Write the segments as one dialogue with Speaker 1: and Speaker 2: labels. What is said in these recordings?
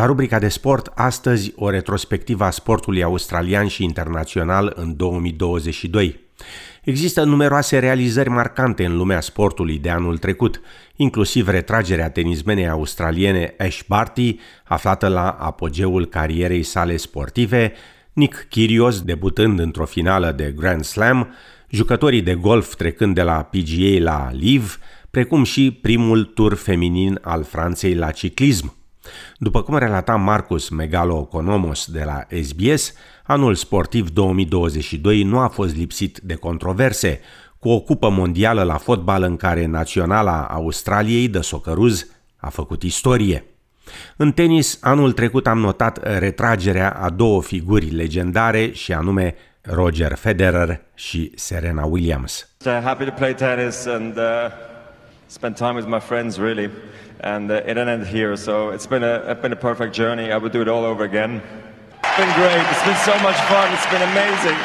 Speaker 1: La rubrica de sport, astăzi o retrospectivă a sportului australian și internațional în 2022. Există numeroase realizări marcante în lumea sportului de anul trecut, inclusiv retragerea tenismenei australiene Ash Barty, aflată la apogeul carierei sale sportive, Nick Kyrgios debutând într-o finală de Grand Slam, jucătorii de golf trecând de la PGA la LIV, precum și primul tur feminin al Franței la ciclism. După cum relata Marcus Megalo-Okonomos de la SBS, anul sportiv 2022 nu a fost lipsit de controverse, cu o cupă mondială la fotbal în care naționala Australiei de socăruz a făcut istorie. În tenis, anul trecut am notat retragerea a două figuri legendare și anume Roger Federer și Serena Williams.
Speaker 2: Happy to play tennis and uh, spend time with my friends really and uh, it ended here so it's been a it's been a perfect journey. I would do it all over again. It's been great. It's been so much fun. It's been amazing.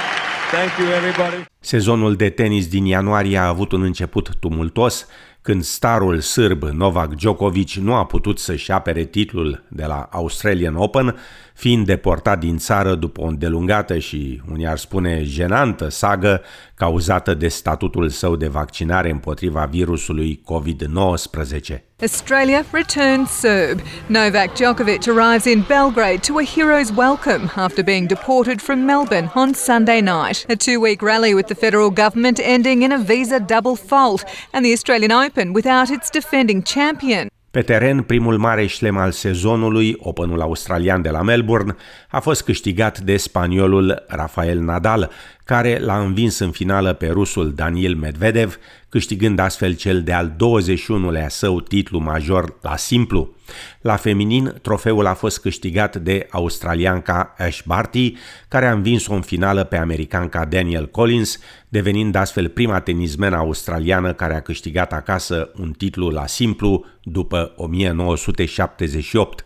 Speaker 2: Thank you everybody.
Speaker 1: Sezonul de tenis din ianuarie a avut un început tumultos, când starul sârb Novak Djokovic nu a putut să-și apere titlul de la Australian Open, fiind deportat din țară după o îndelungată și, unii ar spune, jenantă sagă cauzată de statutul său de vaccinare împotriva virusului COVID-19.
Speaker 3: Australia returns Serb. Novak Djokovic arrives in Belgrade to a hero's welcome after being deported from Melbourne on Sunday night. A two week rally with the federal government ending in a visa double fault and the Australian Open without its defending champion.
Speaker 1: Pe teren, primul mare șlem al sezonului, Openul australian de la Melbourne, a fost câștigat de spaniolul Rafael Nadal, care l-a învins în finală pe rusul Daniel Medvedev, câștigând astfel cel de-al 21-lea său titlu major la simplu. La feminin, trofeul a fost câștigat de australianca Ash Barty, care a învins-o în finală pe americanca Daniel Collins, devenind astfel prima tenismenă australiană care a câștigat acasă un titlu la simplu după 1978.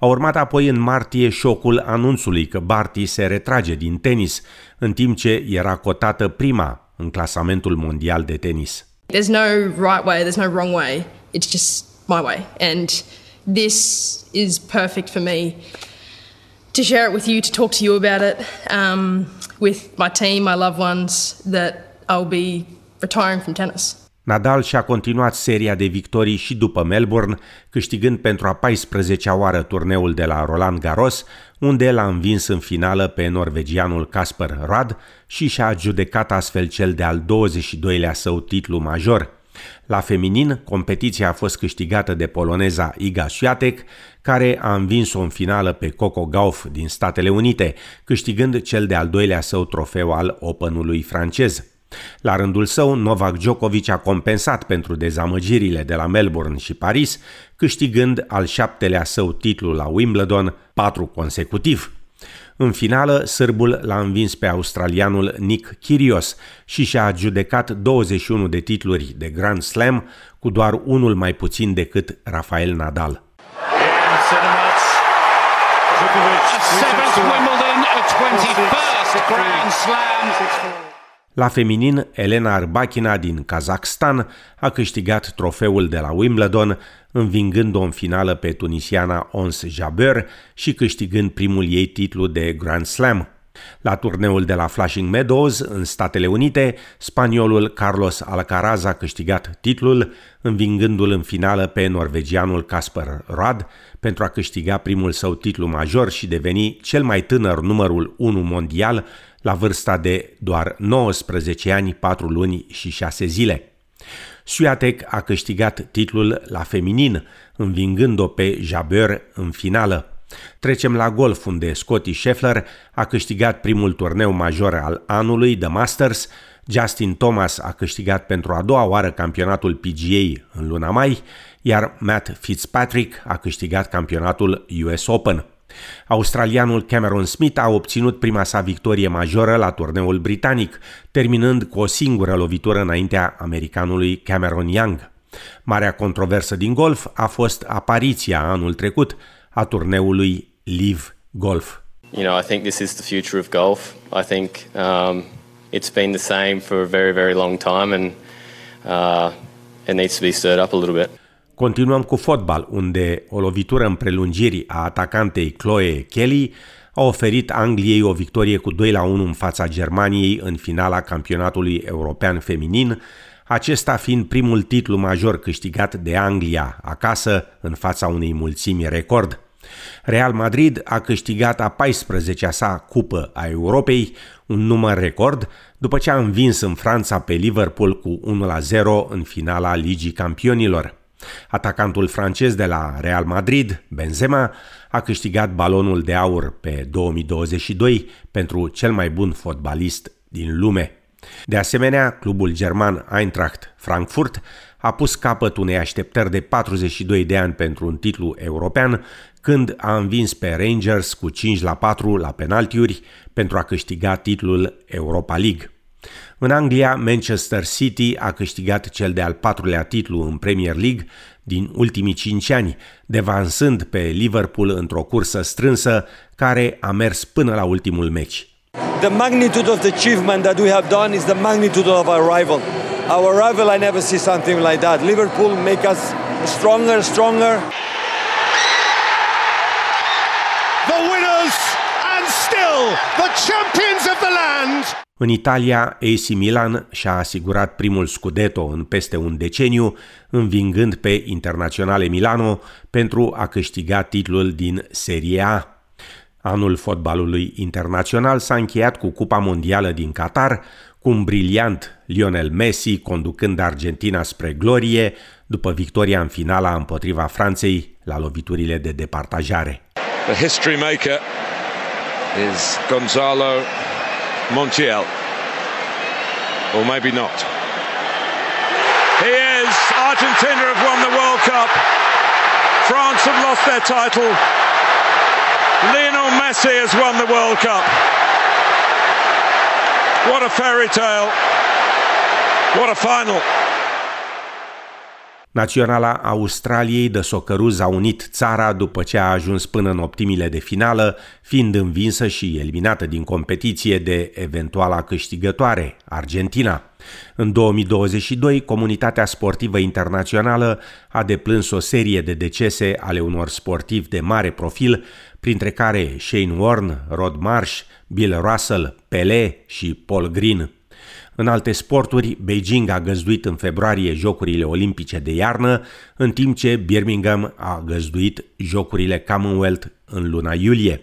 Speaker 1: A urmat apoi în martie șocul anunțului că Barty se retrage din tenis, în timp ce era cotată prima în clasamentul mondial de tenis.
Speaker 4: There's no right way, there's no wrong way. It's just my way. And this is perfect for me to share it with you, to talk to you about it, um, with my team, my loved ones, that I'll be retiring from tennis.
Speaker 1: Nadal și-a continuat seria de victorii și după Melbourne, câștigând pentru a 14-a oară turneul de la Roland Garros, unde l-a învins în finală pe norvegianul Casper Rad și și-a adjudecat astfel cel de-al 22-lea său titlu major. La feminin, competiția a fost câștigată de poloneza Iga Swiatek, care a învins-o în finală pe Coco Gauff din Statele Unite, câștigând cel de-al doilea său trofeu al Openului francez. La rândul său, Novak Djokovic a compensat pentru dezamăgirile de la Melbourne și Paris, câștigând al șaptelea său titlu la Wimbledon, patru consecutiv. În finală, sârbul l-a învins pe australianul Nick Kyrgios și și-a adjudecat 21 de titluri de Grand Slam, cu doar unul mai puțin decât Rafael Nadal. La feminin, Elena Arbachina din Kazakhstan a câștigat trofeul de la Wimbledon, învingând-o în finală pe tunisiana Ons Jabeur și câștigând primul ei titlu de Grand Slam. La turneul de la Flushing Meadows, în Statele Unite, spaniolul Carlos Alcaraz a câștigat titlul, învingându-l în finală pe norvegianul Casper Rad pentru a câștiga primul său titlu major și deveni cel mai tânăr numărul 1 mondial la vârsta de doar 19 ani, 4 luni și 6 zile. Swiatek a câștigat titlul la feminin, învingând-o pe Jabeur în finală. Trecem la golf, unde Scotty Scheffler a câștigat primul turneu major al anului, The Masters, Justin Thomas a câștigat pentru a doua oară campionatul PGA în luna mai, iar Matt Fitzpatrick a câștigat campionatul US Open. Australianul Cameron Smith a obținut prima sa victorie majoră la turneul britanic, terminând cu o singură lovitură înaintea americanului Cameron Young. Marea controversă din golf a fost apariția anul trecut a turneului Live Golf.
Speaker 5: You know, I think this is the future of golf. I think um, it's been the same for a very, very long time and uh, it needs to be stirred up a little bit.
Speaker 1: Continuăm cu fotbal, unde o lovitură în prelungiri a atacantei Chloe Kelly a oferit Angliei o victorie cu 2 la 1 în fața Germaniei în finala campionatului european feminin, acesta fiind primul titlu major câștigat de Anglia acasă în fața unei mulțimi record. Real Madrid a câștigat a 14-a sa cupă a Europei, un număr record, după ce a învins în Franța pe Liverpool cu 1-0 în finala Ligii Campionilor. Atacantul francez de la Real Madrid, Benzema, a câștigat balonul de aur pe 2022 pentru cel mai bun fotbalist din lume. De asemenea, clubul german Eintracht Frankfurt a pus capăt unei așteptări de 42 de ani pentru un titlu european când a învins pe Rangers cu 5 la 4 la penaltiuri pentru a câștiga titlul Europa League. În Anglia, Manchester City a câștigat cel de-al patrulea titlu în Premier League din ultimii cinci ani, devansând pe Liverpool într-o cursă strânsă care a mers până la ultimul meci.
Speaker 6: The magnitude of the achievement that we have done is the magnitude of our rival. Our rival, I never see something like that. Liverpool make us stronger, stronger.
Speaker 7: The winners and still the champions of the land.
Speaker 1: În Italia, AC Milan și-a asigurat primul scudetto în peste un deceniu, învingând pe Internaționale Milano pentru a câștiga titlul din Serie A. Anul fotbalului internațional s-a încheiat cu Cupa Mondială din Qatar, cu un briliant Lionel Messi conducând Argentina spre glorie după victoria în finala împotriva Franței la loviturile de departajare.
Speaker 7: The history maker is Gonzalo Montiel. Or maybe not. He is. Argentina have won the World Cup. France have lost their title. Lionel Messi has won the World Cup. What a fairy tale. What a final.
Speaker 1: Naționala Australiei de socăruz a unit țara după ce a ajuns până în optimile de finală, fiind învinsă și eliminată din competiție de eventuala câștigătoare, Argentina. În 2022, comunitatea sportivă internațională a deplâns o serie de decese ale unor sportivi de mare profil, printre care Shane Warne, Rod Marsh, Bill Russell, Pelé și Paul Green. În alte sporturi, Beijing a găzduit în februarie Jocurile Olimpice de iarnă, în timp ce Birmingham a găzduit Jocurile Commonwealth în luna iulie.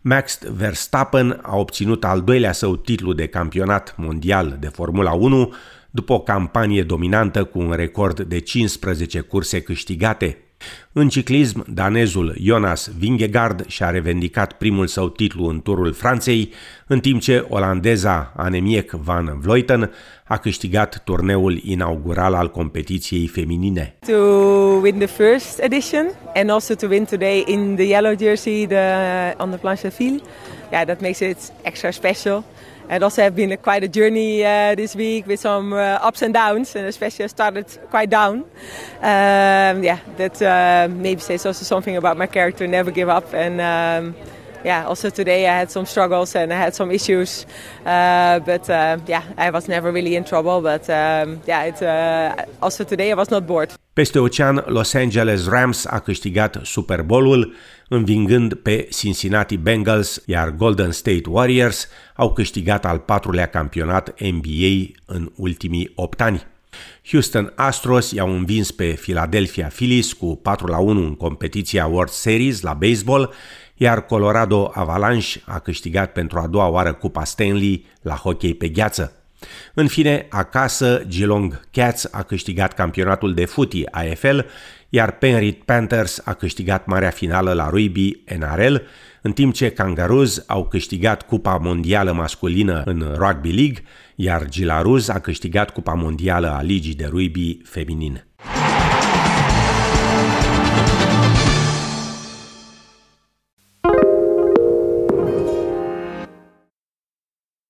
Speaker 1: Max Verstappen a obținut al doilea său titlu de campionat mondial de Formula 1 după o campanie dominantă cu un record de 15 curse câștigate. În ciclism, danezul Jonas Vingegaard și-a revendicat primul său titlu în turul Franței, în timp ce olandeza Annemiek van Vleuten a câștigat turneul inaugural al competiției feminine.
Speaker 8: To win the first edition and also to win today in the yellow jersey the, on the planche de fil. Yeah, that makes it extra special. And also have been a, quite a journey uh, this week with some uh, ups and downs, and especially I started quite down. Um, yeah, that uh, maybe says also something about my character, never give up. And um, yeah, also today I had some struggles and I had some issues, uh, but uh, yeah, I was never really in trouble. But um, yeah, it, uh, also today I was not bored.
Speaker 1: Peste ocean, Los Angeles Rams a câștigat Super Bowl-ul, învingând pe Cincinnati Bengals, iar Golden State Warriors au câștigat al patrulea campionat NBA în ultimii 8 ani. Houston Astros i-au învins pe Philadelphia Phillies cu 4 la 1 în competiția World Series la baseball, iar Colorado Avalanche a câștigat pentru a doua oară Cupa Stanley la hockey pe gheață. În fine, acasă, Geelong Cats a câștigat campionatul de footy AFL, iar Penrith Panthers a câștigat marea finală la rugby NRL, în timp ce Kangaroos au câștigat Cupa Mondială masculină în Rugby League, iar Gilaruz a câștigat Cupa Mondială a Ligii de Rugby feminin.